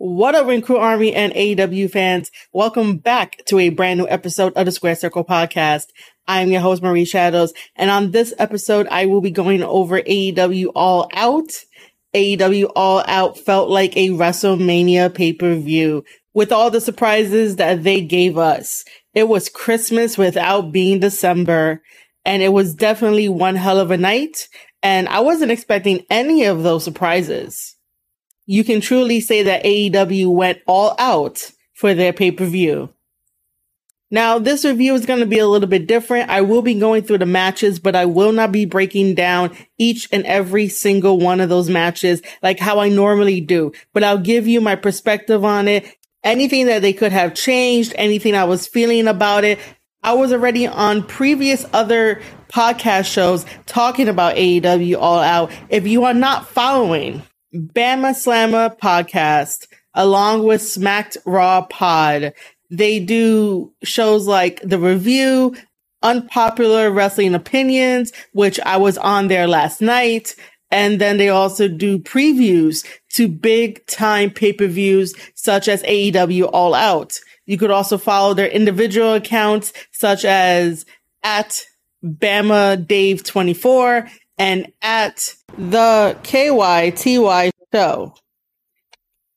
What up, Crew Army and AEW fans? Welcome back to a brand new episode of the Square Circle podcast. I am your host, Marie Shadows, and on this episode, I will be going over AEW All Out. AEW All Out felt like a WrestleMania pay-per-view with all the surprises that they gave us. It was Christmas without being December, and it was definitely one hell of a night, and I wasn't expecting any of those surprises you can truly say that AEW went all out for their pay per view. Now, this review is going to be a little bit different. I will be going through the matches, but I will not be breaking down each and every single one of those matches like how I normally do, but I'll give you my perspective on it. Anything that they could have changed, anything I was feeling about it. I was already on previous other podcast shows talking about AEW All Out. If you are not following, Bama Slamma podcast along with Smacked Raw Pod. They do shows like The Review, Unpopular Wrestling Opinions, which I was on there last night. And then they also do previews to big time pay-per-views such as AEW All Out. You could also follow their individual accounts such as at Bama Dave 24 and at the KYTY show.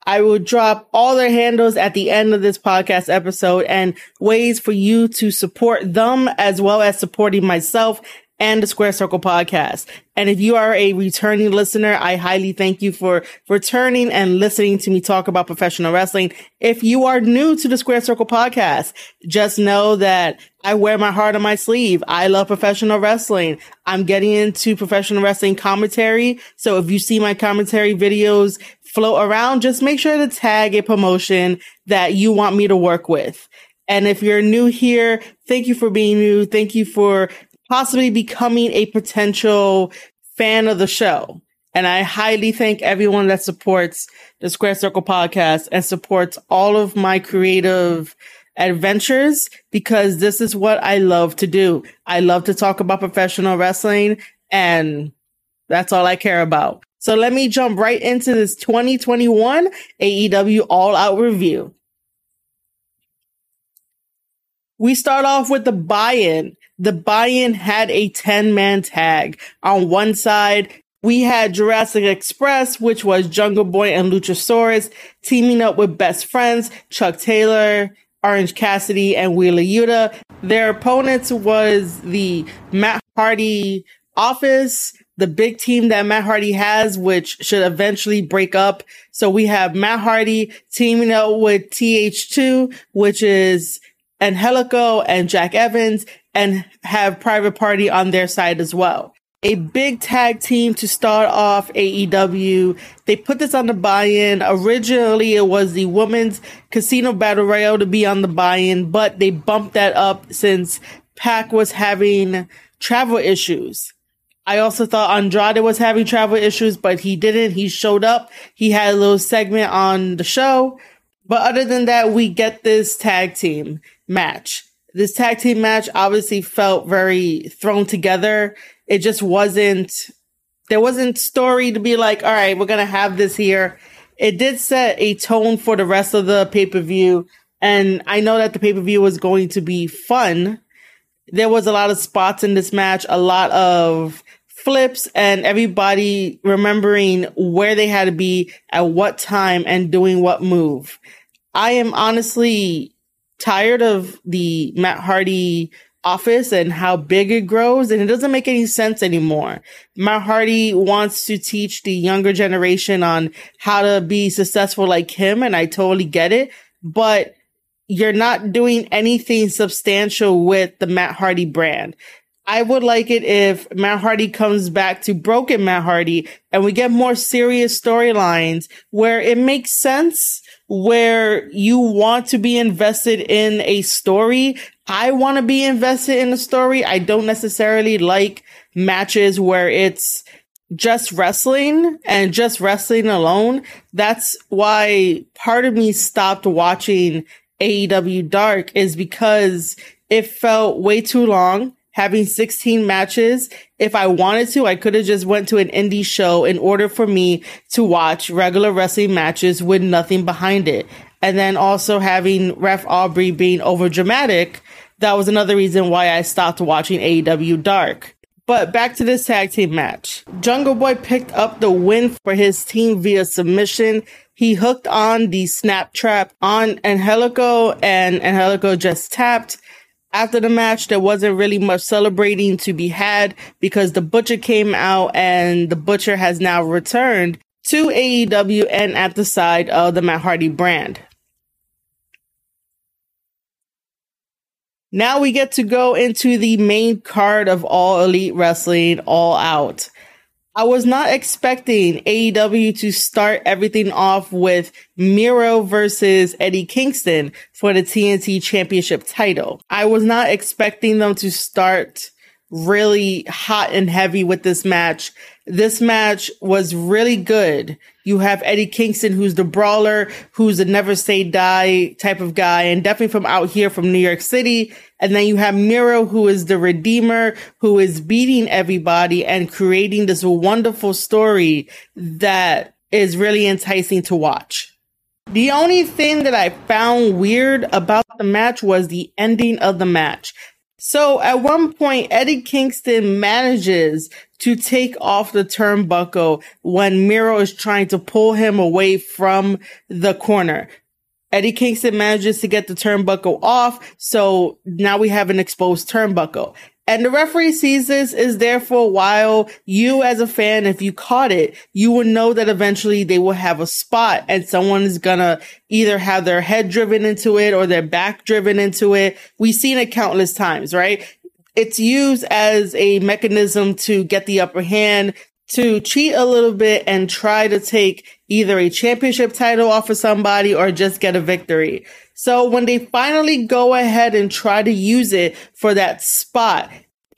I will drop all their handles at the end of this podcast episode and ways for you to support them as well as supporting myself and the Square Circle podcast. And if you are a returning listener, I highly thank you for returning and listening to me talk about professional wrestling. If you are new to the Square Circle podcast, just know that I wear my heart on my sleeve. I love professional wrestling. I'm getting into professional wrestling commentary. So if you see my commentary videos float around, just make sure to tag a promotion that you want me to work with. And if you're new here, thank you for being new. Thank you for possibly becoming a potential fan of the show. And I highly thank everyone that supports the Square Circle podcast and supports all of my creative adventures because this is what I love to do. I love to talk about professional wrestling and that's all I care about. So let me jump right into this 2021 AEW All Out review. We start off with the buy-in the buy-in had a 10 man tag. On one side, we had Jurassic Express, which was Jungle Boy and Luchasaurus teaming up with best friends, Chuck Taylor, Orange Cassidy, and Wheeler Yuta. Their opponents was the Matt Hardy office, the big team that Matt Hardy has, which should eventually break up. So we have Matt Hardy teaming up with TH2, which is Angelico and Jack Evans and have Private Party on their side as well. A big tag team to start off AEW. They put this on the buy-in. Originally, it was the women's casino battle royale to be on the buy-in, but they bumped that up since Pac was having travel issues. I also thought Andrade was having travel issues, but he didn't. He showed up. He had a little segment on the show. But other than that, we get this tag team match. This tag team match obviously felt very thrown together. It just wasn't, there wasn't story to be like, all right, we're going to have this here. It did set a tone for the rest of the pay per view. And I know that the pay per view was going to be fun. There was a lot of spots in this match, a lot of flips and everybody remembering where they had to be at what time and doing what move. I am honestly tired of the Matt Hardy office and how big it grows and it doesn't make any sense anymore. Matt Hardy wants to teach the younger generation on how to be successful like him and I totally get it, but you're not doing anything substantial with the Matt Hardy brand. I would like it if Matt Hardy comes back to broken Matt Hardy and we get more serious storylines where it makes sense where you want to be invested in a story. I want to be invested in a story. I don't necessarily like matches where it's just wrestling and just wrestling alone. That's why part of me stopped watching AEW Dark is because it felt way too long. Having 16 matches. If I wanted to, I could have just went to an indie show in order for me to watch regular wrestling matches with nothing behind it. And then also having Ref Aubrey being over dramatic. That was another reason why I stopped watching AEW Dark. But back to this tag team match. Jungle Boy picked up the win for his team via submission. He hooked on the snare trap on Angelico and Angelico just tapped. After the match, there wasn't really much celebrating to be had because the Butcher came out and the Butcher has now returned to AEW and at the side of the Matt Hardy brand. Now we get to go into the main card of All Elite Wrestling All Out. I was not expecting AEW to start everything off with Miro versus Eddie Kingston for the TNT Championship title. I was not expecting them to start really hot and heavy with this match. This match was really good. You have Eddie Kingston, who's the brawler, who's a never say die type of guy, and definitely from out here from New York City. And then you have Miro, who is the redeemer, who is beating everybody and creating this wonderful story that is really enticing to watch. The only thing that I found weird about the match was the ending of the match. So at one point, Eddie Kingston manages to take off the turnbuckle when Miro is trying to pull him away from the corner. Eddie Kingston manages to get the turnbuckle off. So now we have an exposed turnbuckle. And the referee sees this is there for a while. You as a fan, if you caught it, you will know that eventually they will have a spot and someone is gonna either have their head driven into it or their back driven into it. We've seen it countless times, right? It's used as a mechanism to get the upper hand, to cheat a little bit and try to take either a championship title off of somebody or just get a victory. So when they finally go ahead and try to use it for that spot,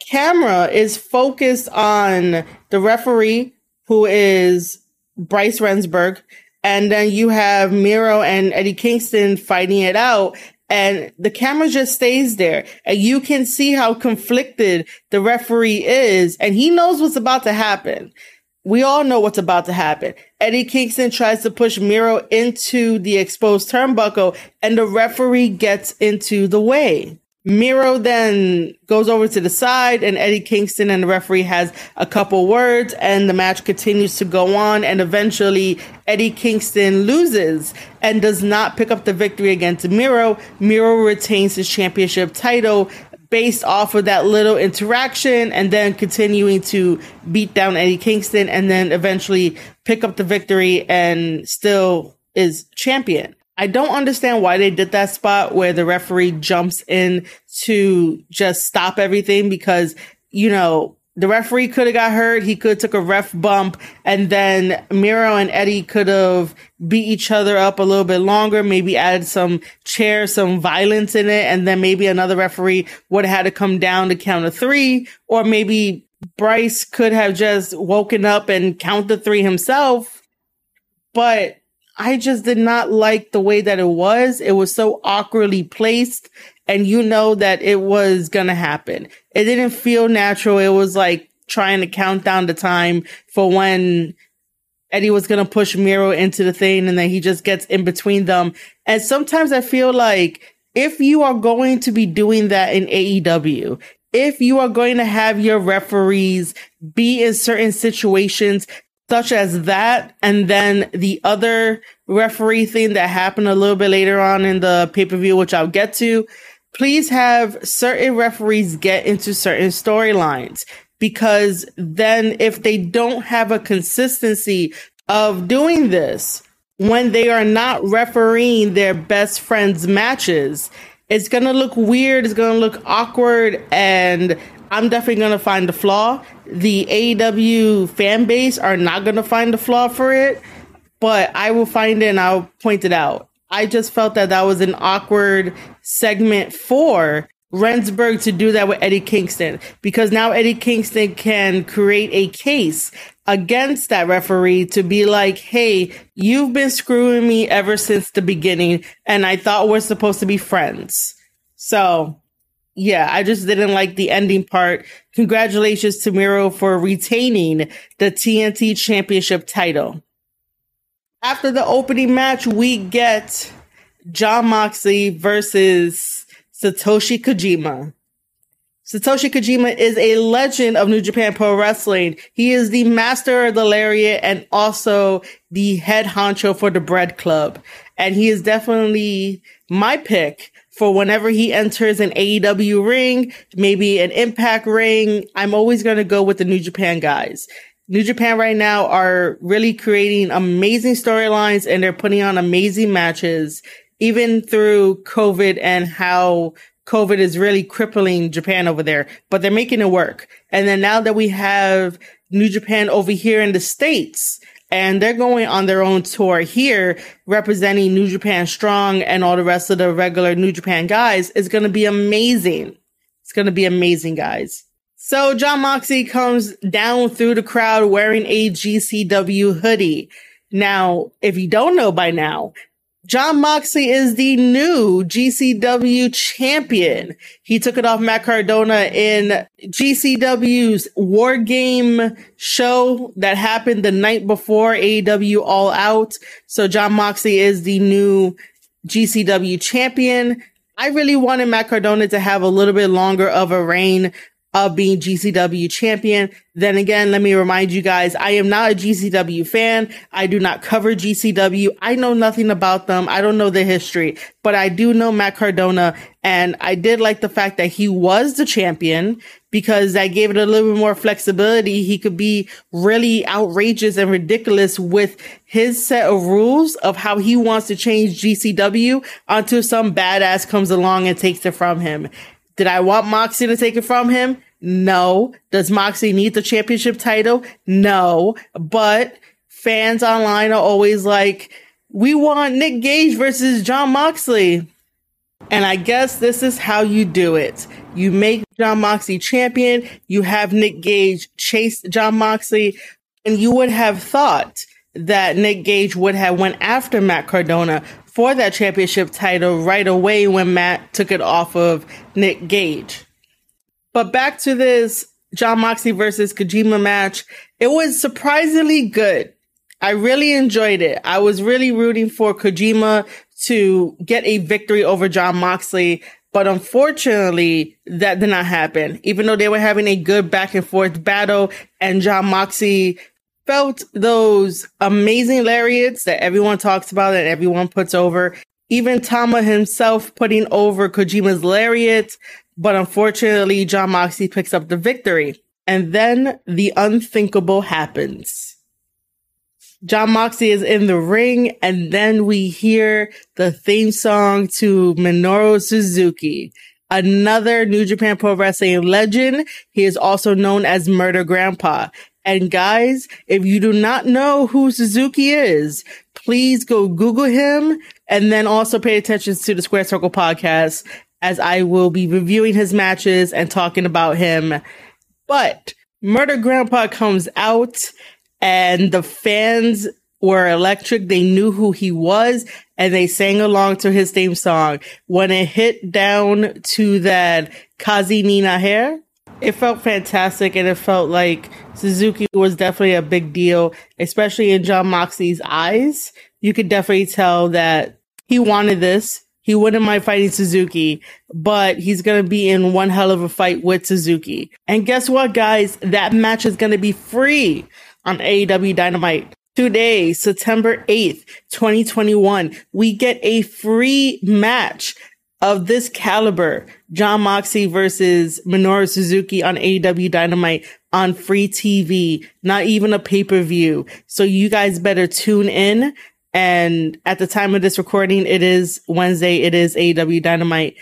camera is focused on the referee who is Bryce Remsburg. And then you have Miro and Eddie Kingston fighting it out and the camera just stays there and you can see how conflicted the referee is and he knows what's about to happen. We all know what's about to happen. Eddie Kingston tries to push Miro into the exposed turnbuckle and the referee gets into the way. Miro then goes over to the side and Eddie Kingston and the referee has a couple words and the match continues to go on and eventually Eddie Kingston loses and does not pick up the victory against Miro. Miro retains his championship title based off of that little interaction and then continuing to beat down Eddie Kingston and then eventually pick up the victory and still is champion. I don't understand why they did that spot where the referee jumps in to just stop everything because, you know, the referee could have got hurt. He could have took a ref bump and then Miro and Eddie could have beat each other up a little bit longer, maybe added some chair, some violence in it. And then maybe another referee would have had to come down to count a three or maybe Bryce could have just woken up and count the three himself. But I just did not like the way that it was. It was so awkwardly placed and you know that it was going to happen. It didn't feel natural. It was like trying to count down the time for when Eddie was going to push Miro into the thing and then he just gets in between them. And sometimes I feel like if you are going to be doing that in AEW, if you are going to have your referees be in certain situations such as that. And then the other referee thing that happened a little bit later on in the pay per view, which I'll get to. Please have certain referees get into certain storylines because then if they don't have a consistency of doing this when they are not refereeing their best friends matches, it's going to look weird. It's going to look awkward. And I'm definitely to find the flaw. The AEW fan base are not to find the flaw for it, but I will find it and I'll point it out. I just felt that that was an awkward segment for Remsburg to do that with Eddie Kingston because now Eddie Kingston can create a case against that referee to be like, Hey, you've been screwing me ever since the beginning. And I thought we're supposed to be friends. So yeah, I just didn't like the ending part. Congratulations to Miro for retaining the TNT championship title. After the opening match, we get Jon Moxley versus Satoshi Kojima. Satoshi Kojima is a legend of New Japan Pro Wrestling. He is the master of the lariat and also the head honcho for the Bread Club. And he is definitely my pick for whenever he enters an AEW ring, maybe an impact ring. I'm always going to go with the New Japan guys. New Japan right now are really creating amazing storylines and they're putting on amazing matches, even through COVID and how COVID is really crippling Japan over there, but they're making it work. And then now that we have New Japan over here in the States, and they're going on their own tour here, representing New Japan Strong and all the rest of the regular New Japan guys. It's going to be amazing. It's going to be amazing, guys. So Jon Moxley comes down through the crowd wearing a GCW hoodie. Now, if you don't know by now, Jon Moxley is the new GCW champion. He took it off Matt Cardona in GCW's War Game show that happened the night before AEW All Out. So Jon Moxley is the new GCW champion. I really wanted Matt Cardona to have a little bit longer of a reign of being GCW champion. Then again, let me remind you guys, I am not a GCW fan. I do not cover GCW. I know nothing about them. I don't know the history, but I do know Matt Cardona and I did like the fact that he was the champion because that gave it a little bit more flexibility. He could be really outrageous and ridiculous with his set of rules of how he wants to change GCW until some badass comes along and takes it from him. Did I want Moxie to take it from him? No. Does Moxie need the championship title? No. But fans online are always like, we want Nick Gage versus Jon Moxley. And I guess this is how you do it. You make Jon Moxley champion. You have Nick Gage chase Jon Moxley. And you would have thought that Nick Gage would have went after Matt Cardona for that championship title right away when Matt took it off of Nick Gage. But back to this Jon Moxley versus Kojima match. It was surprisingly good. I really enjoyed it. I was really rooting for Kojima to get a victory over Jon Moxley. But unfortunately, that did not happen. Even though they were having a good back and forth battle and Jon Moxley felt those amazing lariats that everyone talks about and everyone puts over. Even Tama himself putting over Kojima's lariat, but unfortunately, Jon Moxley picks up the victory. And then the unthinkable happens. Jon Moxley is in the ring, and then we hear the theme song to Minoru Suzuki, another New Japan Pro Wrestling legend. He is also known as Murder Grandpa. And guys, if you do not know who Suzuki is, please go Google him and then also pay attention to the Square Circle podcast as I will be reviewing his matches and talking about him. But Murder Grandpa comes out and the fans were electric. They knew who he was and they sang along to his theme song. When it hit down to that Kaze ni Nare, it felt fantastic and it felt like Suzuki was definitely a big deal, especially in Jon Moxley's eyes. You could definitely tell that he wanted this. He wouldn't mind fighting Suzuki, but he's going to be in one hell of a fight with Suzuki. And guess what, guys? That match is going to be free on AEW Dynamite. Today, September 8th, 2021, we get a free match of this caliber, Jon Moxley versus Minoru Suzuki on AEW Dynamite on free TV, not even a pay per view. So you guys better tune in. And at the time of this recording, it is Wednesday. It is AEW Dynamite.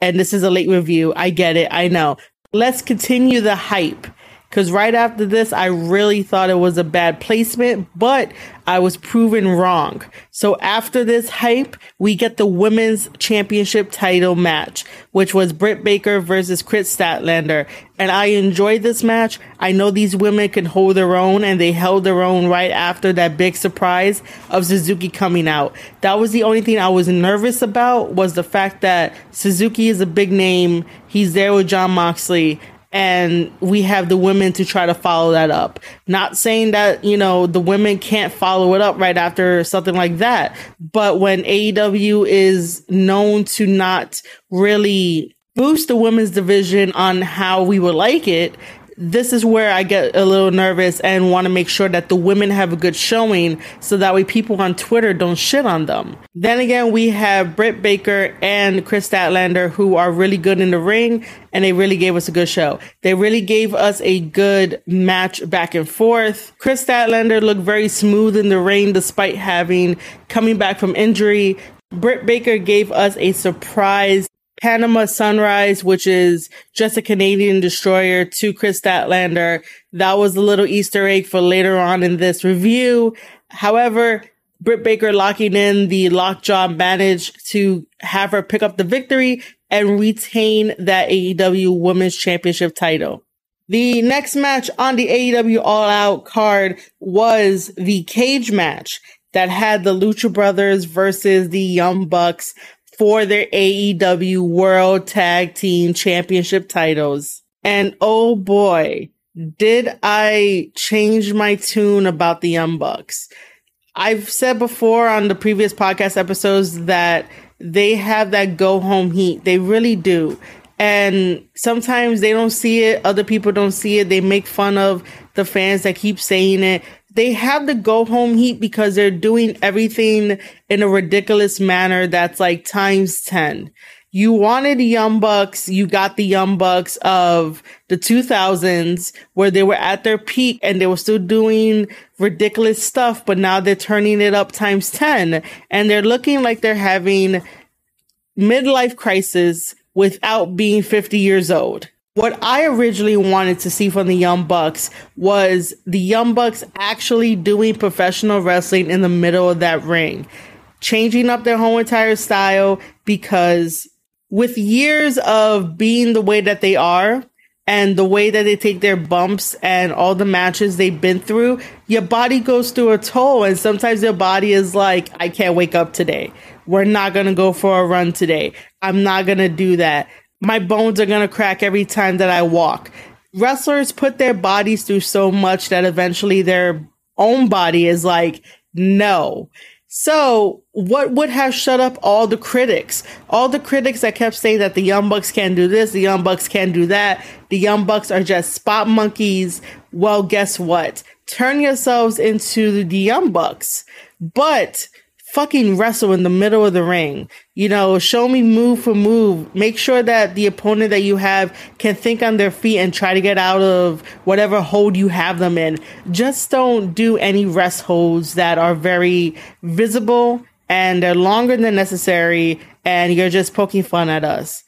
And this is a late review. I get it. I know. Let's continue the hype Cause right after this, I really thought it was a bad placement, but I was proven wrong. So after this hype, we get the women's championship title match, which was Britt Baker versus Kris Statlander. And I enjoyed this match. I know these women can hold their own and they held their own right after that big surprise of Suzuki coming out. That was the only thing I was nervous about was the fact that Suzuki is a big name. He's there with Jon Moxley and we have the women to try to follow that up. Not saying that, you know, the women can't follow it up right after something like that, but when AEW is known to not really boost the women's division on how we would like it, this is where I get a little nervous and want to make sure that the women have a good showing so that way people on Twitter don't shit on them. Then again, we have Britt Baker and Kris Statlander who are really good in the ring and they really gave us a good show. They really gave us a good match back and forth. Kris Statlander looked very smooth in the ring despite having coming back from injury. Britt Baker gave us a surprise Panama Sunrise, which is just a Canadian destroyer to Kris Statlander. That was a little Easter egg for later on in this review. However, Britt Baker locking in the lockjaw managed to have her pick up the victory and retain that AEW Women's Championship title. The next match on the AEW All Out card was the cage match that had the Lucha Brothers versus the Young Bucks for their AEW World Tag Team Championship titles. And oh boy, did I change my tune about the Young Bucks. I've said before on the previous podcast episodes that they have that go home heat. They really do. And sometimes they don't see it. Other people don't see it. They make fun of the fans that keep saying it they have the go home heat because they're doing everything in a ridiculous manner that's like times 10. You wanted the Young Bucks, you got the Young Bucks of the 2000s where they were at their peak and they were still doing ridiculous stuff, but now they're turning it up times 10 and they're looking like they're having midlife crisis without being 50 years old. What I originally wanted to see from the Young Bucks was the Young Bucks actually doing professional wrestling in the middle of that ring, changing up their whole entire style because with years of being the way that they are and the way that they take their bumps and all the matches they've been through, your body goes through a toll and sometimes your body is like, I can't wake up today. We're not going to go for a run today. I'm not going to do that my bones are going to crack every time that I walk. Wrestlers put their bodies through so much that eventually their own body is like, no. So what would have shut up all the critics? All the critics that kept saying that the Young Bucks can't do this, the Young Bucks can't do that, the Young Bucks are just spot monkeys. Well, guess what? Turn yourselves into the Young Bucks. But fucking wrestle in the middle of the ring. You know, show me move for move. Make sure that the opponent that you have can think on their feet and try to get out of whatever hold you have them in. Just don't do any rest holds that are very visible and they're longer than necessary and you're just poking fun at us.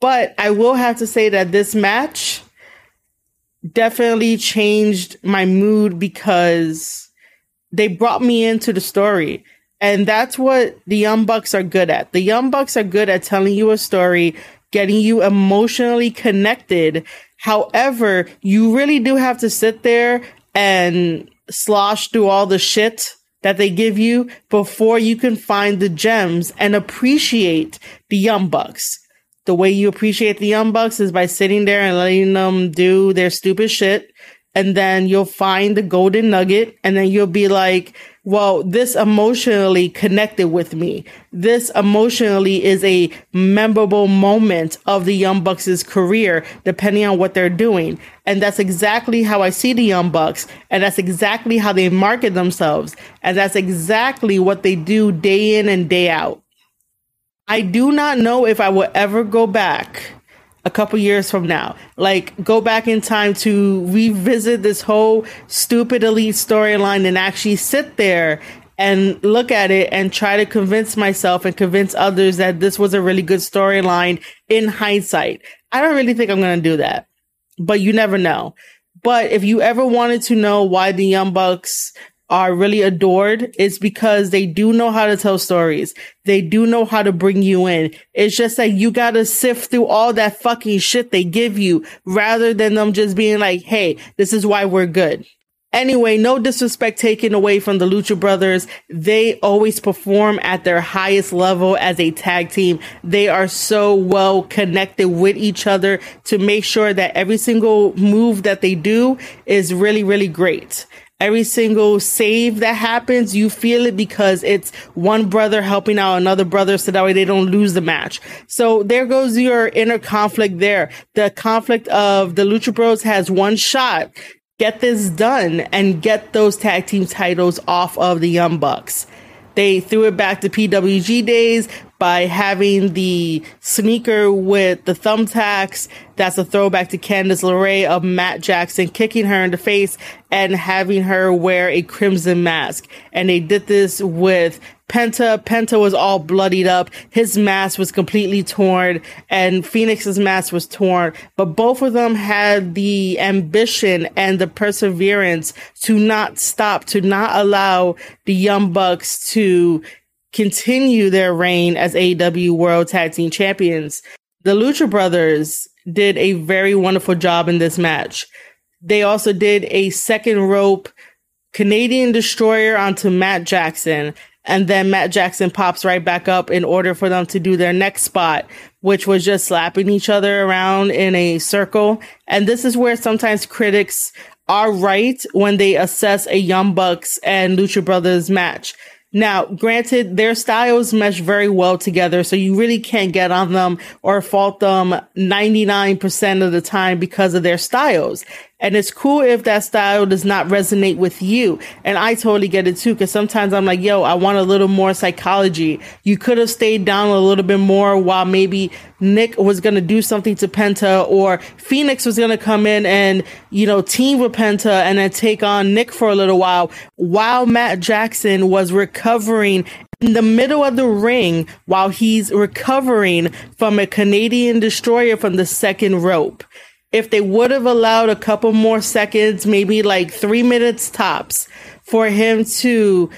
But I will have to say that this match definitely changed my mood because they brought me into the story and that's what the Young Bucks are good at. The Young Bucks are good at telling you a story, getting you emotionally connected. However, you really do have to sit there and slosh through all the shit that they give you before you can find the gems and appreciate the Young Bucks. The way you appreciate the Young Bucks is by sitting there and letting them do their stupid shit. And then you'll find the golden nugget and then you'll be like, well, this emotionally connected with me. This emotionally is a memorable moment of the Young Bucks' career, depending on what they're doing. And that's exactly how I see the Young Bucks. And that's exactly how they market themselves. And that's exactly what they do day in and day out. I do not know if I will ever go back a couple years from now. Like go back in time to revisit this whole stupid elite storyline and actually sit there and look at it and try to convince myself and convince others that this was a really good storyline in hindsight. I don't really think I'm going to do that, but you never know. But if you ever wanted to know why the Young Bucks are really adored, is because they do know how to tell stories. They do know how to bring you in. It's just that you gotta sift through all that fucking shit they give you rather than them just being like, Hey, this is why we're good. Anyway, no disrespect taken away from the Lucha Brothers. They always perform at their highest level as a tag team. They are so well connected with each other to make sure that every single move that they do is really, really great. Every single save that happens, you feel it because it's one brother helping out another brother so that way they don't lose the match. So there goes your inner conflict there. The conflict of the Lucha Bros has one shot get this done and get those tag team titles off of the Young Bucks. They threw it back to PWG days by having the sneaker with the thumbtacks. That's a throwback to Candice LeRae of Matt Jackson kicking her in the face and having her wear a crimson mask. And they did this with Penta, Penta was all bloodied up. His mask was completely torn and Fenix's mask was torn, but both of them had the ambition and the perseverance to not stop, to not allow the Young Bucks to continue their reign as AEW World Tag Team Champions. The Lucha Brothers did a very wonderful job in this match. They also did a second rope Canadian Destroyer onto Matt Jackson and then Matt Jackson pops right back up in order for them to do their next spot, which was just slapping each other around in a circle. And this is where sometimes critics are right when they assess a Young Bucks and Lucha Brothers match. Now, granted, their styles mesh very well together, so you really can't get on them or fault them 99% of the time because of their styles. And it's cool if that style does not resonate with you. And I totally get it too, because sometimes I'm like, yo, I want a little more psychology. You could have stayed down a little bit more while maybe Nick was going to do something to Penta or Fenix was going to come in and, you know, team with Penta and then take on Nick for a little while while Matt Jackson was recovering in the middle of the ring while he's recovering from a Canadian destroyer from the second rope if they would have allowed a couple more seconds, maybe like three minutes tops, for him to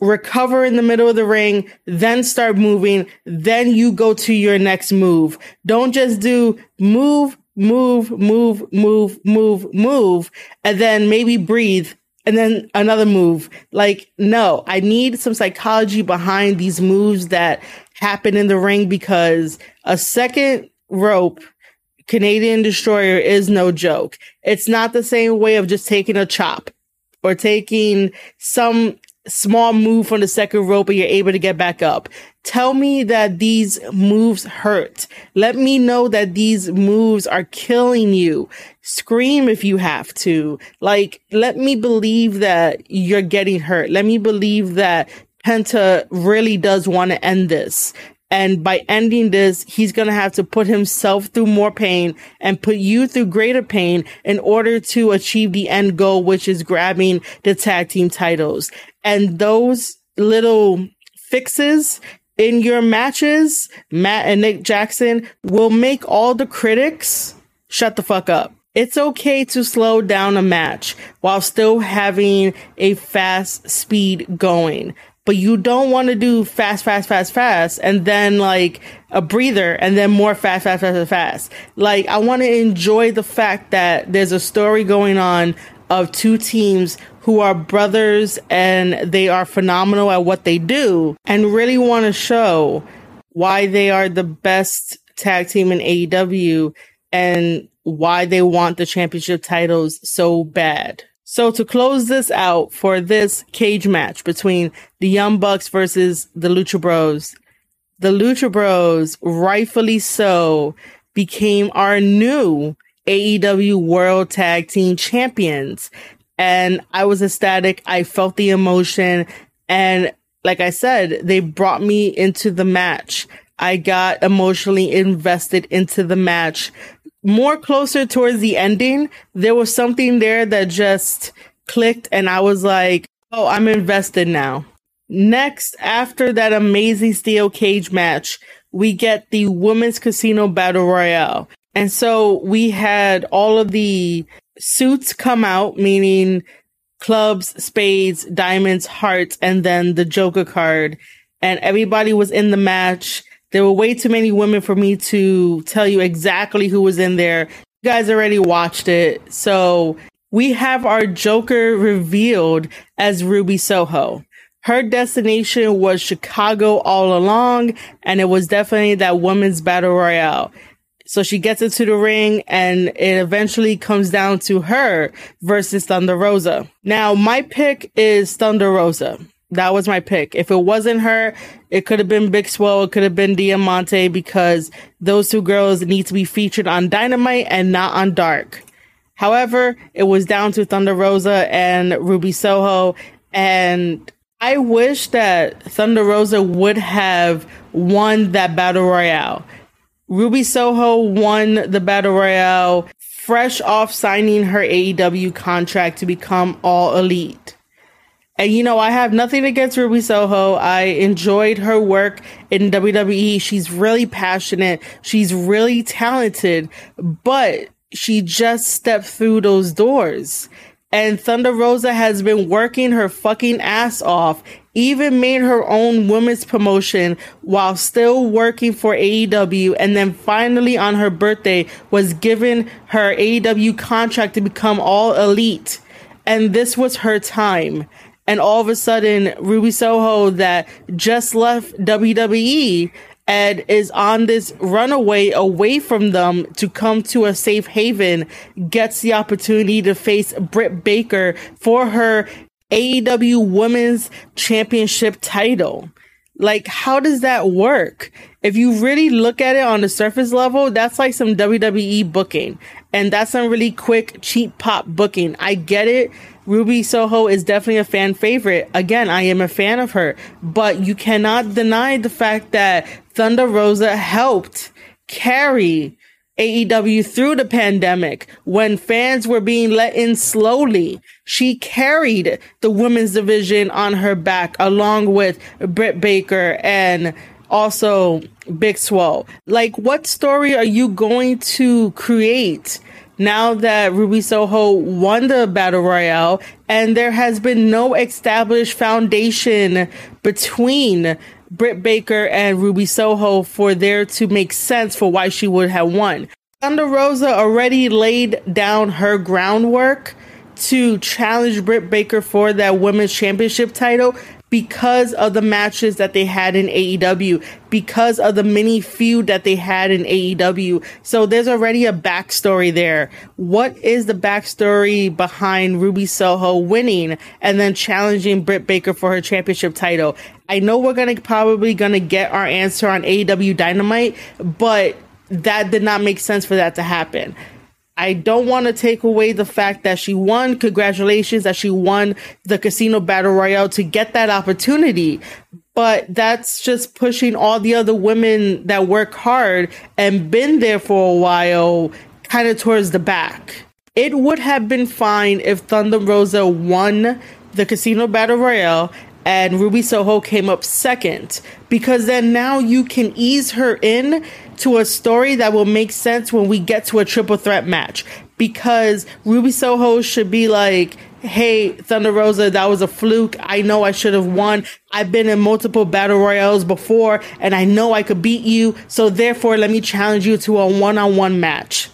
recover in the middle of the ring, then start moving, then you go to your next move. Don't just do move, move, move, move, move, move, and then maybe breathe and then another move. Like, no, I need some psychology behind these moves that happen in the ring because a second rope Canadian Destroyer is no joke. It's not the same way of just taking a chop or taking some small move from the second rope and you're able to get back up. Tell me that these moves hurt. Let me know that these moves are killing you. Scream if you have to. Like, let me believe that you're getting hurt. Let me believe that Penta really does want to end this. And by ending this, he's going to have to put himself through more pain and put you through greater pain in order to achieve the end goal, which is grabbing the tag team titles. And those little fixes in your matches, Matt and Nick Jackson will make all the critics shut the fuck up. It's okay to slow down a match while still having a fast speed going but you don't want to do fast, fast, fast, fast, and then like a breather and then more fast, fast, fast, fast. Like I want to enjoy the fact that there's a story going on of two teams who are brothers and they are phenomenal at what they do and really want to show why they are the best tag team in AEW and why they want the championship titles so bad. So to close this out for this cage match between the Young Bucks versus the Lucha Bros, the Lucha Bros, rightfully so, became our new AEW World Tag Team Champions. And I was ecstatic. I felt the emotion. And like I said, they brought me into the match. I got emotionally invested into the match more closer towards the ending, there was something there that just clicked and I was like, oh, I'm invested now. Next, after that amazing steel cage match, we get the women's casino battle royale. And so we had all of the suits come out, meaning clubs, spades, diamonds, hearts, and then the Joker card. And everybody was in the match. There were way too many women for me to tell you exactly who was in there. You guys already watched it. So we have our Joker revealed as Ruby Soho. Her destination was Chicago all along, and it was definitely that women's battle royale. So she gets into the ring and it eventually comes down to her versus Thunder Rosa. Now, my pick is Thunder Rosa. That was my pick. If it wasn't her, it could have been Big Swole, it could have been Diamante because those two girls need to be featured on Dynamite and not on Dark. However, it was down to Thunder Rosa and Ruby Soho. And I wish that Thunder Rosa would have won that battle royale Ruby Soho won the Battle Royale fresh off signing her AEW contract to become all elite. And you know, I have nothing against Ruby Soho. I enjoyed her work in WWE. She's really passionate. She's really talented, but she just stepped through those doors. And Thunder Rosa has been working her fucking ass off even made her own women's promotion while still working for AEW. And then finally on her birthday was given her AEW contract to become all elite. And this was her time. And all of a sudden, Ruby Soho that just left WWE and is on this runaway away from them to come to a safe haven gets the opportunity to face Britt Baker for her AEW Women's Championship title. Like, how does that work? If you really look at it on the surface level, that's like some WWE booking. And that's some really quick, cheap pop booking. I get it. Ruby Soho is definitely a fan favorite. Again, I am a fan of her. But you cannot deny the fact that Thunder Rosa helped carry AEW through the pandemic when fans were being let in slowly. She carried the women's division on her back along with Britt Baker and also Big Swole. Like, what story are you going to create now that Ruby Soho won the Battle Royale and there has been no established foundation between Britt Baker and Ruby Soho for there to make sense for why she would have won. Thunder Rosa already laid down her groundwork to challenge Britt Baker for that women's championship title because of the matches that they had in AEW, because of the mini feud that they had in AEW. So there's already a backstory there. What is the backstory behind Ruby Soho winning and then challenging Britt Baker for her championship title? I know we're gonna probably gonna get our answer on AEW Dynamite, but that did not make sense for that to happen. I don't want to take away the fact that she won. Congratulations that she won the Casino Battle Royale to get that opportunity. But that's just pushing all the other women that work hard and been there for a while kind of towards the back. It would have been fine if Thunder Rosa won the Casino Battle Royale and Ruby Soho came up second because then now you can ease her in to a story that will make sense when we get to a triple threat match because Ruby Soho should be like, Hey, Thunder Rosa, that was a fluke. I know I should have won. I've been in multiple battle royales before and I know I could beat you. So therefore, let me challenge you to a one on one match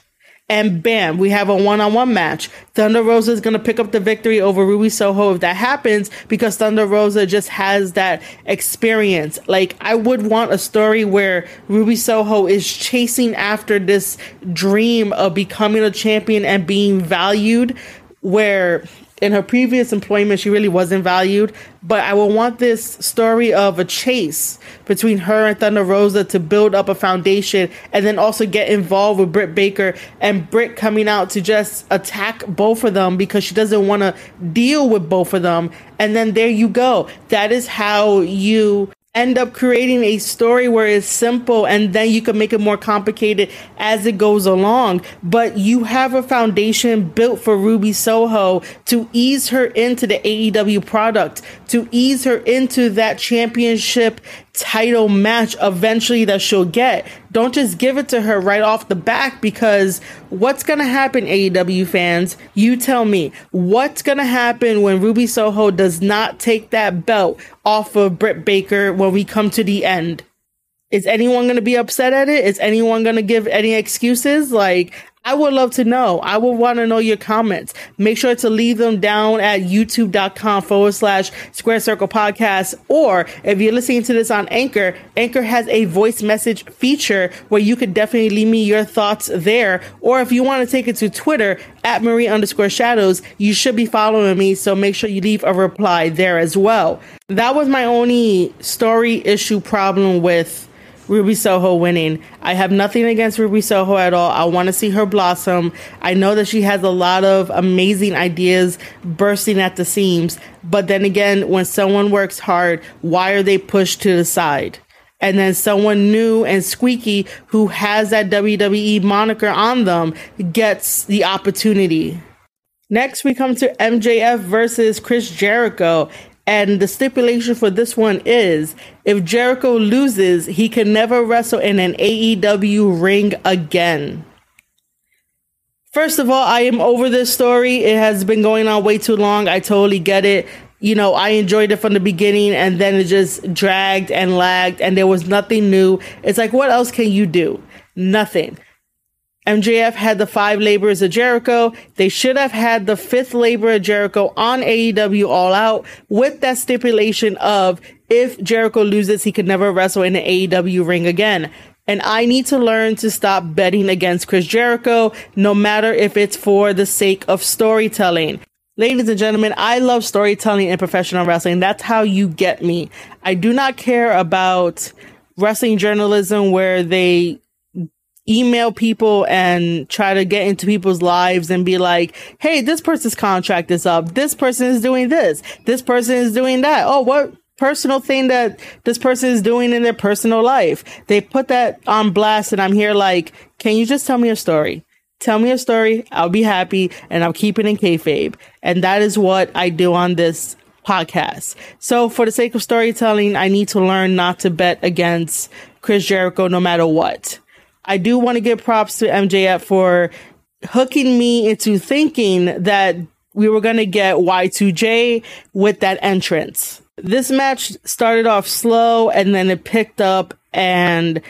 and bam, we have a one-on-one match. Thunder Rosa is going to pick up the victory over Ruby Soho if that happens because Thunder Rosa just has that experience. Like I would want a story where Ruby Soho is chasing after this dream of becoming a champion and being valued where in her previous employment, she really wasn't valued. But I will want this story of a chase between her and Thunder Rosa to build up a foundation and then also get involved with Britt Baker and Britt coming out to just attack both of them because she doesn't want to deal with both of them. And then there you go. That is how you end up creating a story where it's simple and then you can make it more complicated as it goes along. But you have a foundation built for Ruby Soho to ease her into the AEW product, to ease her into that championship title match eventually that she'll get. Don't just give it to her right off the back because what's going to happen, AEW fans? You tell me. What's going to happen when Ruby Soho does not take that belt off of Britt Baker when we come to the end? Is anyone going to be upset at it? Is anyone going to give any excuses? Like, I would love to know. I would want to know your comments. Make sure to leave them down at youtube.com forward slash square circle podcast. Or if you're listening to this on Anchor, Anchor has a voice message feature where you could definitely leave me your thoughts there. Or if you want to take it to Twitter at Marie underscore shadows, you should be following me. So make sure you leave a reply there as well. That was my only story issue problem with Ruby Soho winning. I have nothing against Ruby Soho at all. I want to see her blossom. I know that she has a lot of amazing ideas bursting at the seams. But then again, when someone works hard, why are they pushed to the side? And then someone new and squeaky who has that WWE moniker on them gets the opportunity. Next, we come to MJF versus Chris Jericho. And the stipulation for this one is if Jericho loses, he can never wrestle in an AEW ring again. First of all, I am over this story. It has been going on way too long. I totally get it. You know, I enjoyed it from the beginning and then it just dragged and lagged and there was nothing new. It's like, what else can you do? Nothing. MJF had the five laborers of Jericho. They should have had the fifth labor of Jericho on AEW All Out with that stipulation of if Jericho loses, he could never wrestle in an AEW ring again. And I need to learn to stop betting against Chris Jericho, no matter if it's for the sake of storytelling. Ladies and gentlemen, I love storytelling in professional wrestling. That's how you get me. I do not care about wrestling journalism where they email people and try to get into people's lives and be like, Hey, this person's contract is up. This person is doing this. This person is doing that. Oh, what personal thing that this person is doing in their personal life? They put that on blast and I'm here like, can you just tell me a story? Tell me a story. I'll be happy and I'll keep it in kayfabe. And that is what I do on this podcast. So for the sake of storytelling, I need to learn not to bet against Chris Jericho no matter what. I do want to give props to MJF for hooking me into thinking that we were going to get Y2J with that entrance. This match started off slow and then it picked up and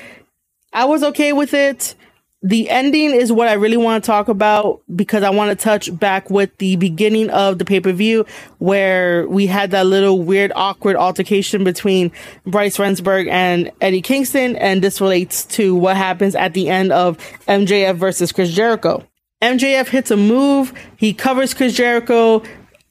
I was okay with it the ending is what I really want to talk about because I want to touch back with the beginning of the pay per view where we had that little weird, awkward altercation between Bryce Remsburg and Eddie Kingston. And this relates to what happens at the end of MJF versus Chris Jericho. MJF hits a move. He covers Chris Jericho.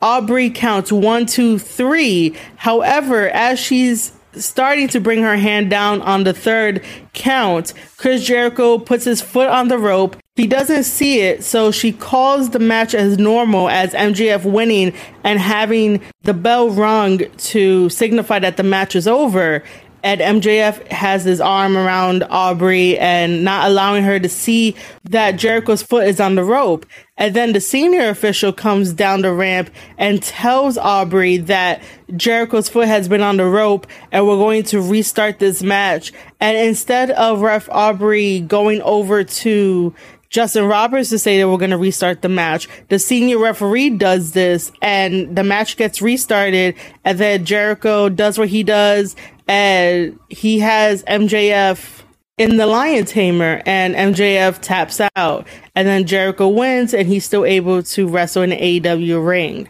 Aubrey counts one, two, three. However, as she's starting to bring her hand down on the third count, Chris Jericho puts his foot on the rope. He doesn't see it, so she calls the match as normal as MJF winning and having the bell rung to signify that the match is over. And MJF has his arm around Aubrey and not allowing her to see that Jericho's foot is on the rope. And then the senior official comes down the ramp and tells Aubrey that Jericho's foot has been on the rope and we're going to restart this match. And instead of Ref Aubrey going over to Justin Roberts to say that we're going to restart the match. The senior referee does this and the match gets restarted and then Jericho does what he does and he has MJF in the Lion Tamer and MJF taps out and then Jericho wins and he's still able to wrestle in the AEW ring.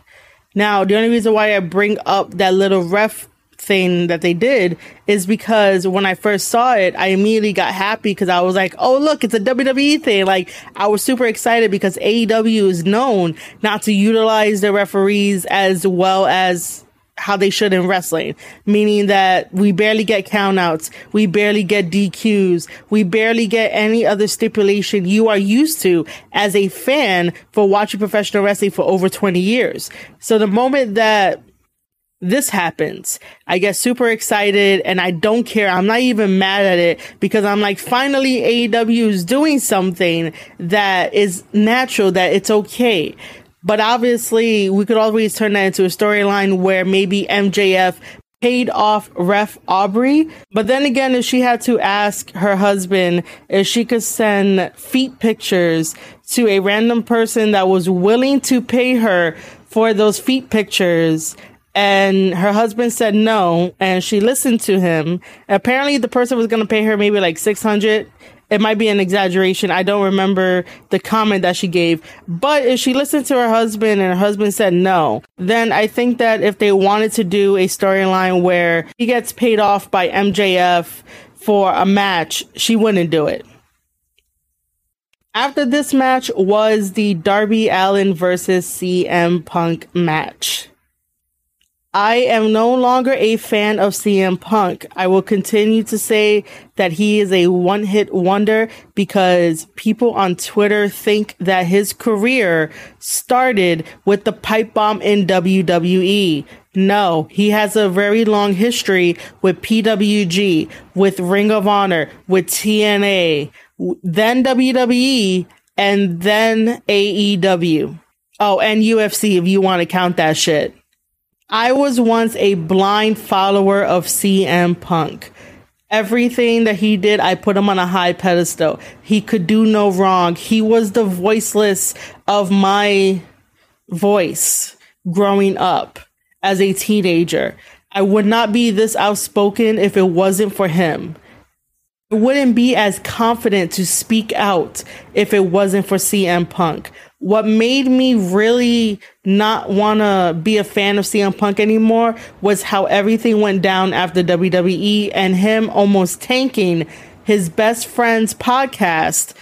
Now, the only reason why I bring up that little ref thing that they did is because when I first saw it, I immediately got happy because I was like, oh, look, it's a WWE thing. Like, I was super excited because AEW is known not to utilize their referees as well as how they should in wrestling, meaning that we barely get countouts, we barely get DQs, we barely get any other stipulation you are used to as a fan for watching professional wrestling for over 20 years. So the moment that this happens, I get super excited and I don't care. I'm not even mad at it because I'm like, finally AEW is doing something that is natural, that it's okay. But obviously, we could always turn that into a storyline where maybe MJF paid off ref Aubrey. But then again, if she had to ask her husband if she could send feet pictures to a random person that was willing to pay her for those feet pictures, and her husband said no, and she listened to him. Apparently, the person was going to pay her maybe like 600 it might be an exaggeration. I don't remember the comment that she gave. But if she listened to her husband and her husband said no, then I think that if they wanted to do a storyline where he gets paid off by MJF for a match, she wouldn't do it. After this match was the Darby Allin versus CM Punk match. I am no longer a fan of CM Punk. I will continue to say that he is a one hit wonder because people on Twitter think that his career started with the pipe bomb in WWE. No, he has a very long history with PWG, with Ring of Honor, with TNA, then WWE, and then AEW. Oh, and UFC if you want to count that shit. I was once a blind follower of CM Punk. Everything that he did, I put him on a high pedestal. He could do no wrong. He was the voiceless of my voice growing up as a teenager. I would not be this outspoken if it wasn't for him. Wouldn't be as confident to speak out if it wasn't for CM Punk what made me really not want to be a fan of CM Punk anymore was how everything went down after WWE and him almost tanking his best friend's podcast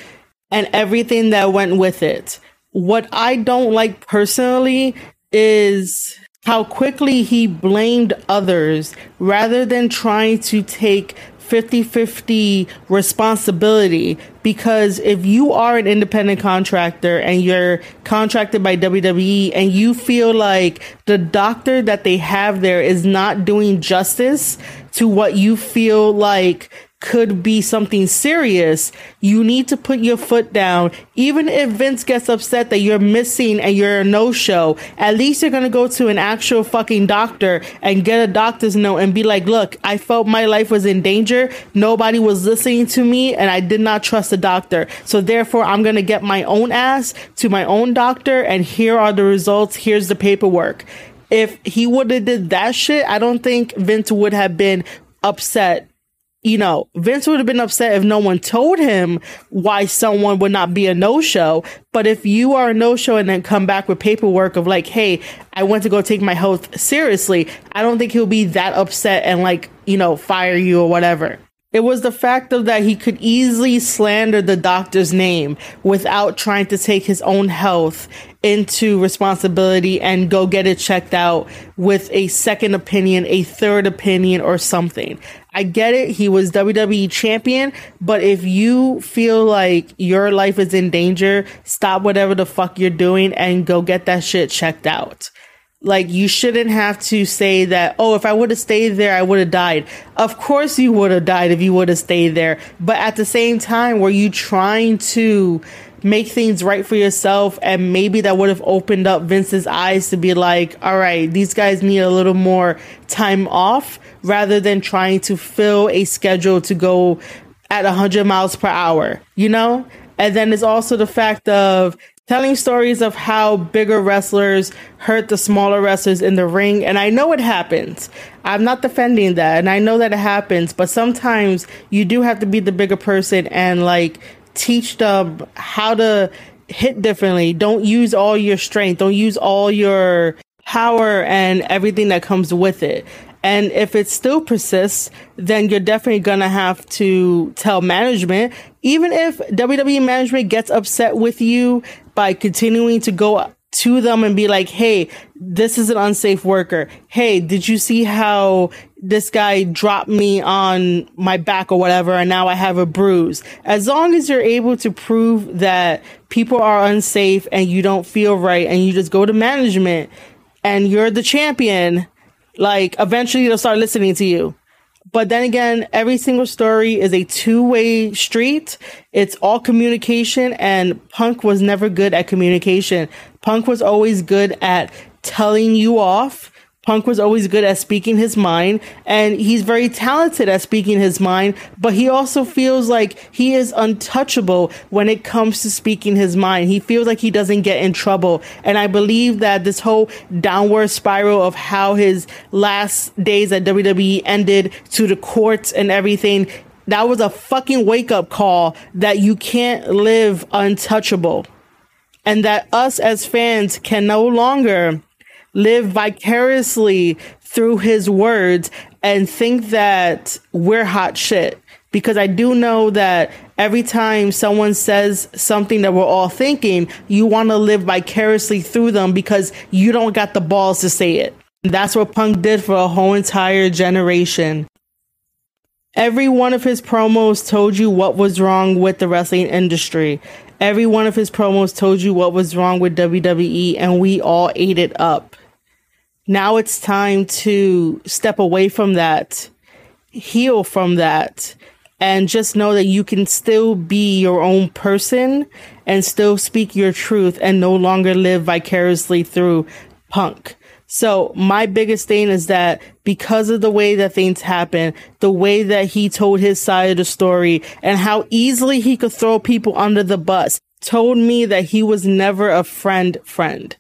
and everything that went with it. What I don't like personally is how quickly he blamed others rather than trying to take 50 50 responsibility. Because if you are an independent contractor and you're contracted by WWE and you feel like the doctor that they have there is not doing justice to what you feel like could be something serious, you need to put your foot down. Even if Vince gets upset that you're missing and you're a no show, at least you're going to go to an actual fucking doctor and get a doctor's note and be like, look, I felt my life was in danger. Nobody was listening to me and I did not trust the doctor. So therefore, I'm going to get my own ass to my own doctor and here are the results. Here's the paperwork if he would have did that shit, I don't think Vince would have been upset you know, Vince would have been upset if no one told him why someone would not be a no show. But if you are a no show and then come back with paperwork of like, hey, I went to go take my health seriously, I don't think he'll be that upset and like, you know, fire you or whatever. It was the fact of that he could easily slander the doctor's name without trying to take his own health into responsibility and go get it checked out with a second opinion, a third opinion, or something. I get it. He was WWE champion, but if you feel like your life is in danger, stop whatever the fuck you're doing and go get that shit checked out. Like you shouldn't have to say that, oh, if I would have stayed there, I would have died. Of course you would have died if you would have stayed there. But at the same time, were you trying to make things right for yourself and maybe that would have opened up Vince's eyes to be like, all right, these guys need a little more time off rather than trying to fill a schedule to go at 100 miles per hour, you know? And then there's also the fact of telling stories of how bigger wrestlers hurt the smaller wrestlers in the ring. And I know it happens. I'm not defending that. And I know that it happens. But sometimes you do have to be the bigger person and like teach them how to hit differently. Don't use all your strength. Don't use all your power and everything that comes with it. And if it still persists, then you're definitely going to have to tell management. Even if WWE management gets upset with you by continuing to go to them and be like, Hey, this is an unsafe worker. Hey, did you see how this guy dropped me on my back or whatever? And now I have a bruise. As long as you're able to prove that people are unsafe and you don't feel right and you just go to management and you're the champion, like eventually they'll start listening to you. But then again, every single story is a two way street. It's all communication and Punk was never good at communication. Punk was always good at telling you off. Punk was always good at speaking his mind and he's very talented at speaking his mind, but he also feels like he is untouchable when it comes to speaking his mind. He feels like he doesn't get in trouble. And I believe that this whole downward spiral of how his last days at WWE ended to the courts and everything, that was a fucking wake up call that you can't live untouchable and that us as fans can no longer live vicariously through his words and think that we're hot shit. Because I do know that every time someone says something that we're all thinking, you want to live vicariously through them because you don't got the balls to say it. That's what Punk did for a whole entire generation. Every one of his promos told you what was wrong with the wrestling industry. Every one of his promos told you what was wrong with WWE, and we all ate it up. Now it's time to step away from that, heal from that, and just know that you can still be your own person and still speak your truth and no longer live vicariously through punk. So my biggest thing is that because of the way that things happen, the way that he told his side of the story and how easily he could throw people under the bus told me that he was never a friend friend.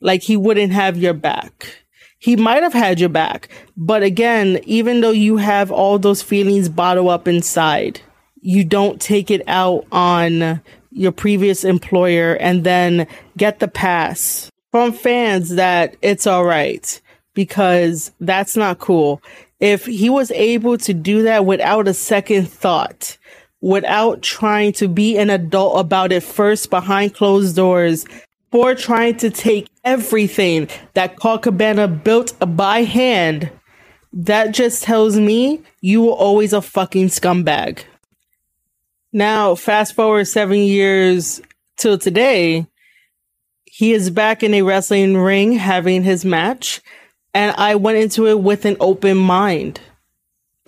Like he wouldn't have your back. He might have had your back. But again, even though you have all those feelings bottled up inside, you don't take it out on your previous employer and then get the pass from fans that it's all right because that's not cool. If he was able to do that without a second thought, without trying to be an adult about it first behind closed doors, for trying to take everything that Colt Cabana built by hand, that just tells me you were always a fucking scumbag. Now, fast forward seven years till today, he is back in a wrestling ring having his match, and I went into it with an open mind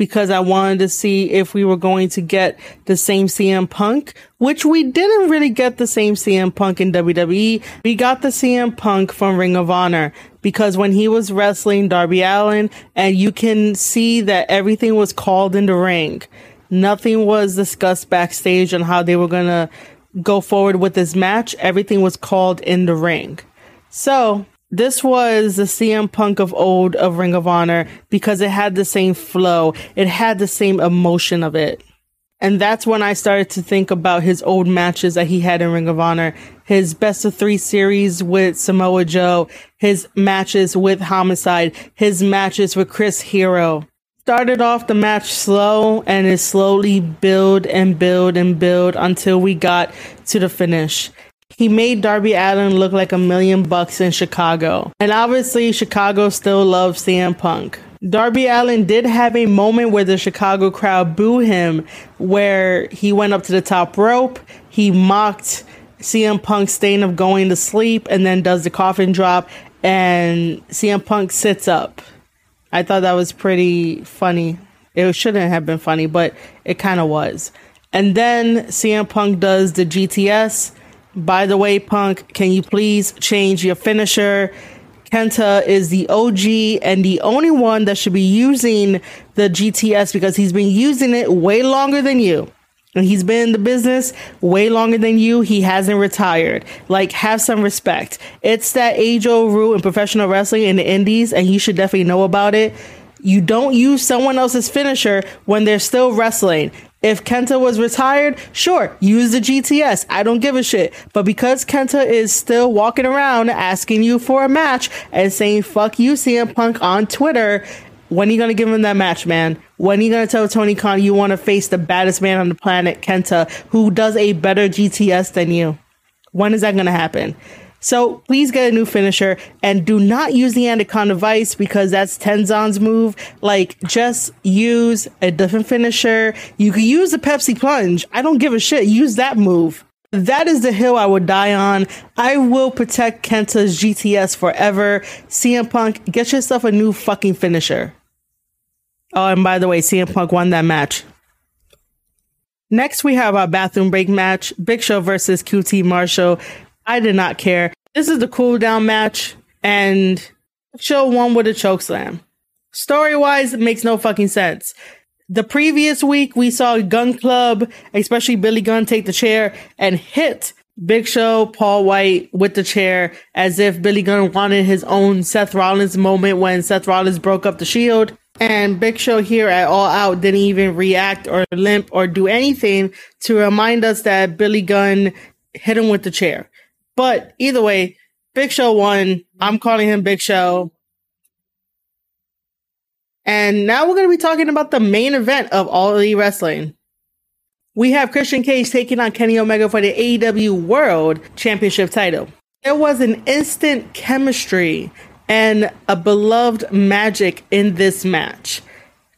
because I wanted to see if we were going to get the same CM Punk, which we didn't really get the same CM Punk in WWE. We got the CM Punk from Ring of Honor because when he was wrestling Darby Allin and you can see that everything was called in the ring. Nothing was discussed backstage on how they were going to go forward with this match. Everything was called in the ring. So this was the CM Punk of old of Ring of Honor because it had the same flow. It had the same emotion of it. And that's when I started to think about his old matches that he had in Ring of Honor. His best of three series with Samoa Joe, his matches with Homicide, his matches with Chris Hero. Started off the match slow and it slowly build and build and build until we got to the finish. He made Darby Allin look like a million bucks in Chicago. And obviously, Chicago still loves CM Punk. Darby Allin did have a moment where the Chicago crowd booed him, where he went up to the top rope, he mocked CM Punk's stain of going to sleep, and then does the coffin drop, and CM Punk sits up. I thought that was pretty funny. It shouldn't have been funny, but it kind of was. And then CM Punk does the GTS by the way, Punk, can you please change your finisher? Kenta is the OG and the only one that should be using the GTS because he's been using it way longer than you. And he's been in the business way longer than you. He hasn't retired. Like, have some respect. It's that age old rule in professional wrestling in the indies, and you should definitely know about it. You don't use someone else's finisher when they're still wrestling. If Kenta was retired, sure, use the GTS. I don't give a shit. But because Kenta is still walking around asking you for a match and saying fuck you, CM Punk on Twitter, when are you gonna give him that match, man? When are you gonna tell Tony Khan you wanna face the baddest man on the planet, Kenta, who does a better GTS than you? When is that gonna happen? So please get a new finisher and do not use the Anaconda Vise because that's Tenzan's move. Like just use a different finisher. You can use the Pepsi Plunge. I don't give a shit. Use that move. That is the hill I would die on. I will protect Kenta's GTS forever. CM Punk, get yourself a new fucking finisher. Oh, and by the way, CM Punk won that match. Next, we have our bathroom break match Big Show versus QT Marshall. I did not care. This is the cool down match, and Show won with a choke slam. Story wise, it makes no fucking sense. The previous week, we saw Gunn Club, especially Billy Gunn, take the chair and hit Big Show, Paul White with the chair as if Billy Gunn wanted his own Seth Rollins moment when Seth Rollins broke up the Shield. And Big Show here at All Out didn't even react or limp or do anything to remind us that Billy Gunn hit him with the chair. But either way, Big Show won. I'm calling him Big Show. And now we're going to be talking about the main event of All Elite Wrestling. We have Christian Cage taking on Kenny Omega for the AEW World Championship title. There was an instant chemistry and a beloved magic in this match.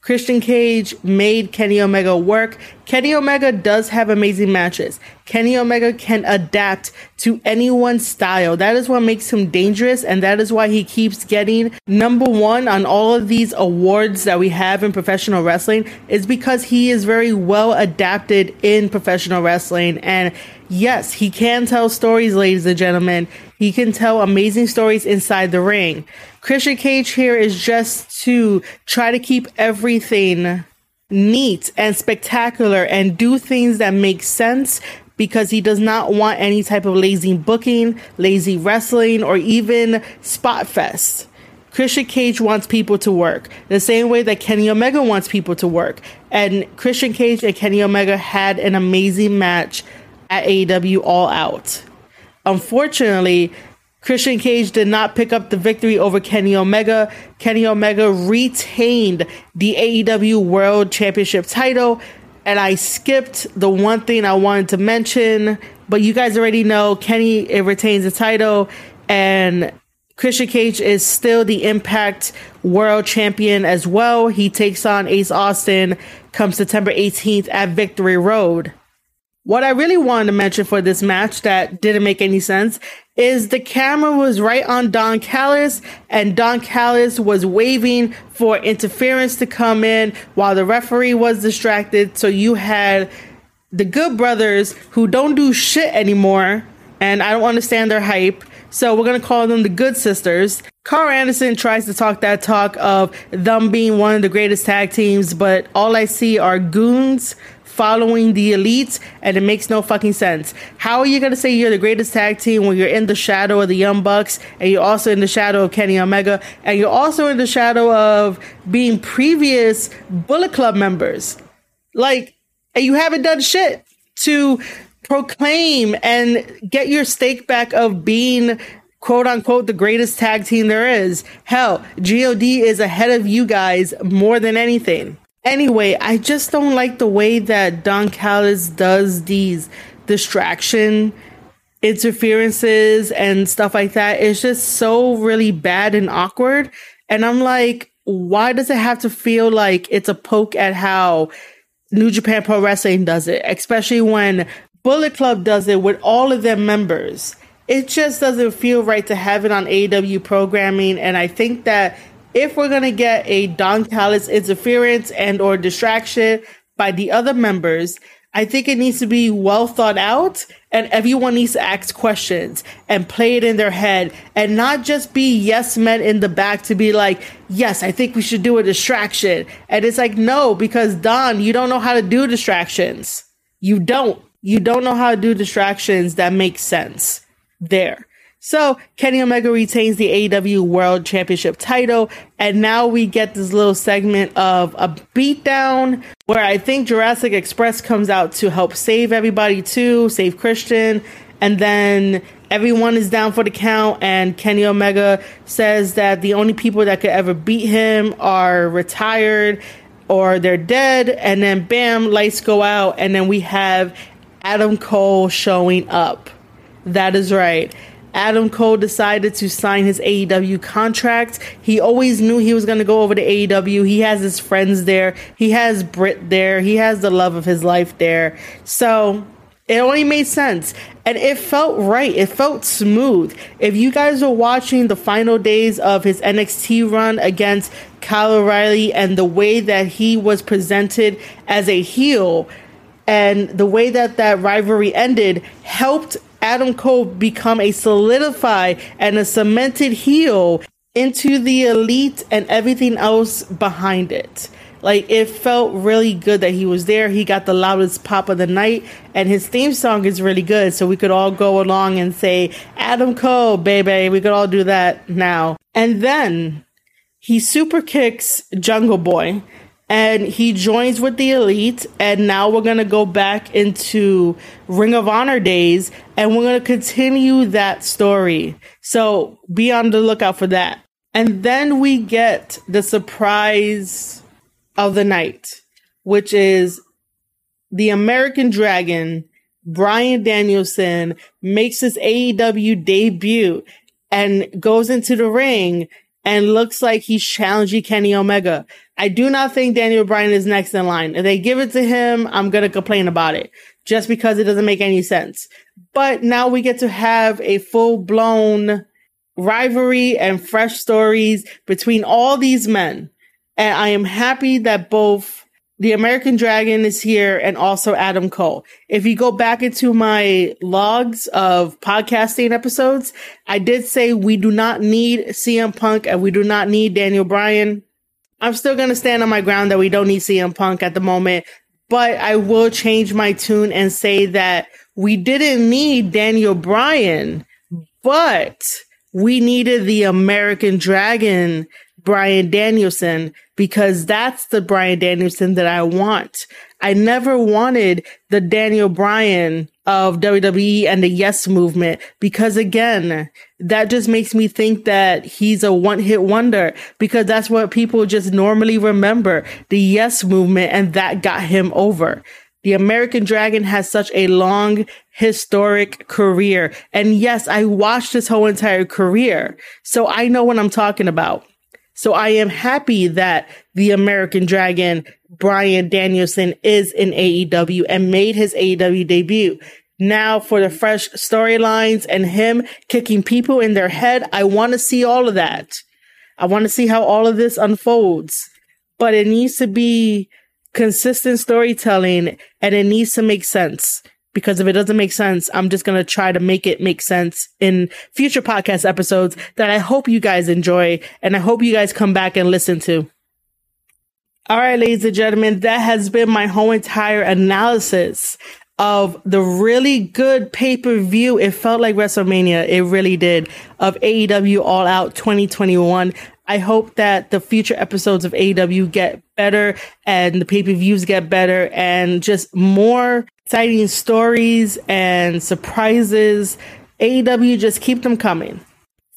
Christian Cage made Kenny Omega work. Kenny Omega does have amazing matches. Kenny Omega can adapt to anyone's style. That is what makes him dangerous, and that is why he keeps getting number one on all of these awards that we have in professional wrestling, is because he is very well adapted in professional wrestling. And yes, he can tell stories, ladies and gentlemen. He can tell amazing stories inside the ring. Christian Cage here is just to try to keep everything neat and spectacular and do things that make sense because he does not want any type of lazy booking, lazy wrestling, or even spot fest. Christian Cage wants people to work the same way that Kenny Omega wants people to work. And Christian Cage and Kenny Omega had an amazing match at AEW All Out. Unfortunately, Christian Cage did not pick up the victory over Kenny Omega. Kenny Omega retained the AEW World Championship title. And I skipped the one thing I wanted to mention, but you guys already know Kenny it retains the title and Christian Cage is still the Impact World Champion as well. He takes on Ace Austin come September 18th at Victory Road. What I really wanted to mention for this match that didn't make any sense is the camera was right on Don Callis and Don Callis was waving for interference to come in while the referee was distracted. So you had the good brothers who don't do shit anymore and I don't understand their hype. So we're gonna call them the Good Sisters. Karl Anderson tries to talk that talk of them being one of the greatest tag teams, but all I see are goons following the elites, and it makes no fucking sense. How are you gonna say you're the greatest tag team when you're in the shadow of the Young Bucks, and you're also in the shadow of Kenny Omega, and you're also in the shadow of being previous Bullet Club members? Like, and you haven't done shit to proclaim and get your stake back of being quote unquote the greatest tag team there is. Hell, GOD is ahead of you guys more than anything. Anyway, I just don't like the way that Don Callis does these distraction interferences and stuff like that. It's just so really bad and awkward. And I'm like, why does it have to feel like it's a poke at how New Japan Pro Wrestling does it, especially when Bullet Club does it with all of their members? It just doesn't feel right to have it on AW programming. And I think that if we're going to get a Don Callis interference and or distraction by the other members, I think it needs to be well thought out and everyone needs to ask questions and play it in their head and not just be yes men in the back to be like, yes, I think we should do a distraction. And it's like, no, because Don, you don't know how to do distractions. You don't. You don't know how to do distractions that make sense there. So Kenny Omega retains the AEW World Championship title, and now we get this little segment of a beatdown where I think Jurassic Express comes out to help save everybody too, save Christian, and then everyone is down for the count, and Kenny Omega says that the only people that could ever beat him are retired or they're dead, and then bam, lights go out, and then we have Adam Cole showing up. That is right. Adam Cole decided to sign his AEW contract. He always knew he was going to go over to AEW. He has his friends there. He has Britt there. He has the love of his life there. So it only made sense. And it felt right. It felt smooth. If you guys were watching the final days of his NXT run against Kyle O'Reilly and the way that he was presented as a heel and the way that that rivalry ended helped Adam Cole become a solidified and a cemented heel into the elite and everything else behind it. Like it felt really good that he was there. He got the loudest pop of the night, and his theme song is really good. So we could all go along and say, Adam Cole, baby. We could all do that now. And then he super kicks Jungle Boy and he joins with the elite and now we're going to go back into ring of honor days and we're going to continue that story. So be on the lookout for that. And then we get the surprise of the night which is the american dragon bryan danielson makes his aew debut and goes into the ring and looks like he's challenging Kenny Omega. I do not think Daniel Bryan is next in line. If they give it to him, I'm going to complain about it just because it doesn't make any sense. But now we get to have a full blown rivalry and fresh stories between all these men. And I am happy that both the American Dragon is here and also Adam Cole. If you go back into my logs of podcasting episodes, I did say we do not need CM Punk and we do not need Daniel Bryan. I'm still going to stand on my ground that we don't need CM Punk at the moment, but I will change my tune and say that we didn't need Daniel Bryan, but we needed the American Dragon Bryan Danielson because that's the Bryan Danielson that I want. I never wanted the Daniel Bryan of WWE and the Yes movement because again, that just makes me think that he's a one hit wonder because that's what people just normally remember the Yes movement and that got him over. The American Dragon has such a long historic career. And yes, I watched his whole entire career. So I know what I'm talking about. So I am happy that the American Dragon, Bryan Danielson, is in AEW and made his AEW debut. Now for the fresh storylines and him kicking people in their head, I want to see all of that. I want to see how all of this unfolds. But it needs to be consistent storytelling and it needs to make sense because if it doesn't make sense, I'm just going to try to make it make sense in future podcast episodes that I hope you guys enjoy and I hope you guys come back and listen to. All right, ladies and gentlemen, that has been my whole entire analysis of the really good pay per view. It felt like WrestleMania. It really did of AEW All Out 2021. I hope that the future episodes of AEW get better and the pay per views get better and just more exciting stories and surprises. AEW, just keep them coming.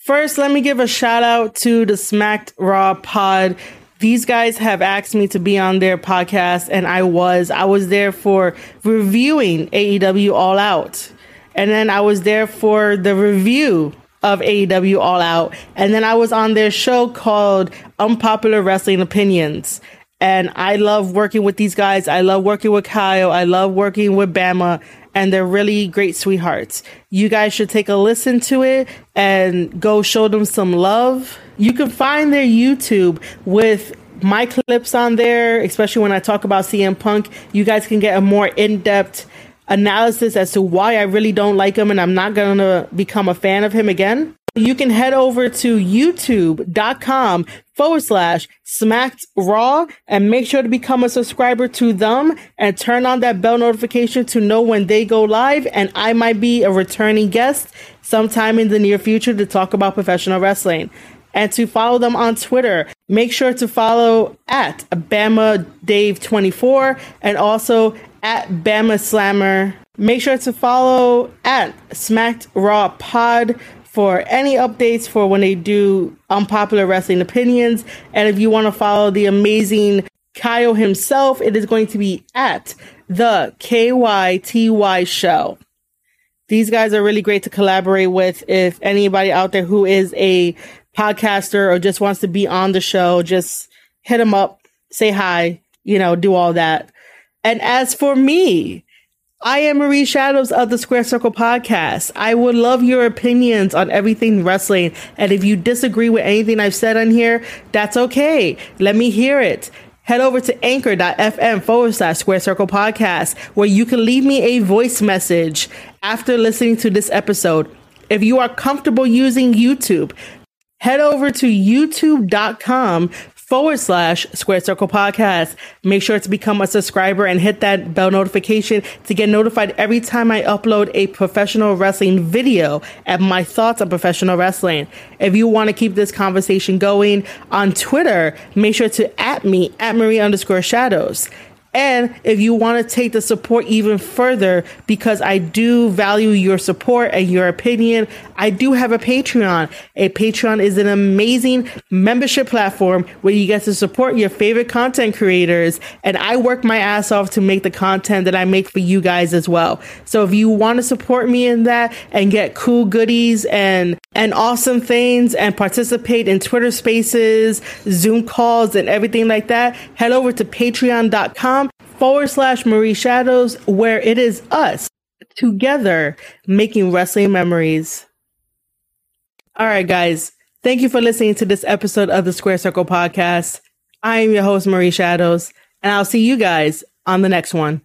First, let me give a shout out to the Smacked Raw pod. These guys have asked me to be on their podcast, and I was. I was there for reviewing AEW All Out. And then I was there for the review of AEW All Out. And then I was on their show called Unpopular Wrestling Opinions. And I love working with these guys. I love working with Kyle. I love working with Bama and they're really great sweethearts. You guys should take a listen to it and go show them some love. You can find their YouTube with my clips on there, especially when I talk about CM Punk. You guys can get a more in depth analysis as to why I really don't like him and I'm not going to become a fan of him again you can head over to youtube.com forward slash smacked raw and make sure to become a subscriber to them and turn on that bell notification to know when they go live. And I might be a returning guest sometime in the near future to talk about professional wrestling. And to follow them on Twitter, make sure to follow at Bama Dave 24 and also at Bama Slammer. Make sure to follow at Smacked Raw Pod for any updates for when they do unpopular wrestling opinions. And if you want to follow the amazing Kyle himself, it is going to be at the KYTY show. These guys are really great to collaborate with. If anybody out there who is a podcaster or just wants to be on the show, just hit them up, say hi, you know, do all that. And as for me, I am Marie Shadows of the Square Circle podcast. I would love your opinions on everything wrestling. And if you disagree with anything I've said on here, that's okay. Let me hear it. Head over to anchor.fm forward slash square circle podcast, where you can leave me a voice message after listening to this episode. If you are comfortable using YouTube, head over to youtube.com forward slash square circle podcast. Make sure to become a subscriber and hit that bell notification to get notified every time I upload a professional wrestling video and my thoughts on professional wrestling. If you want to keep this conversation going on Twitter, make sure to at me at Marie underscore shadows. And if you want to take the support even further, because I do value your support and your opinion, I do have a Patreon. A Patreon is an amazing membership platform where you get to support your favorite content creators. And I work my ass off to make the content that I make for you guys as well. So if you want to support me in that and get cool goodies and and awesome things and participate in Twitter spaces, Zoom calls, and everything like that, head over to patreon.com forward slash Marie Shadows, where it is us together making wrestling memories. All right, guys. Thank you for listening to this episode of the Square Circle podcast. I am your host, Marie Shadows, and I'll see you guys on the next one.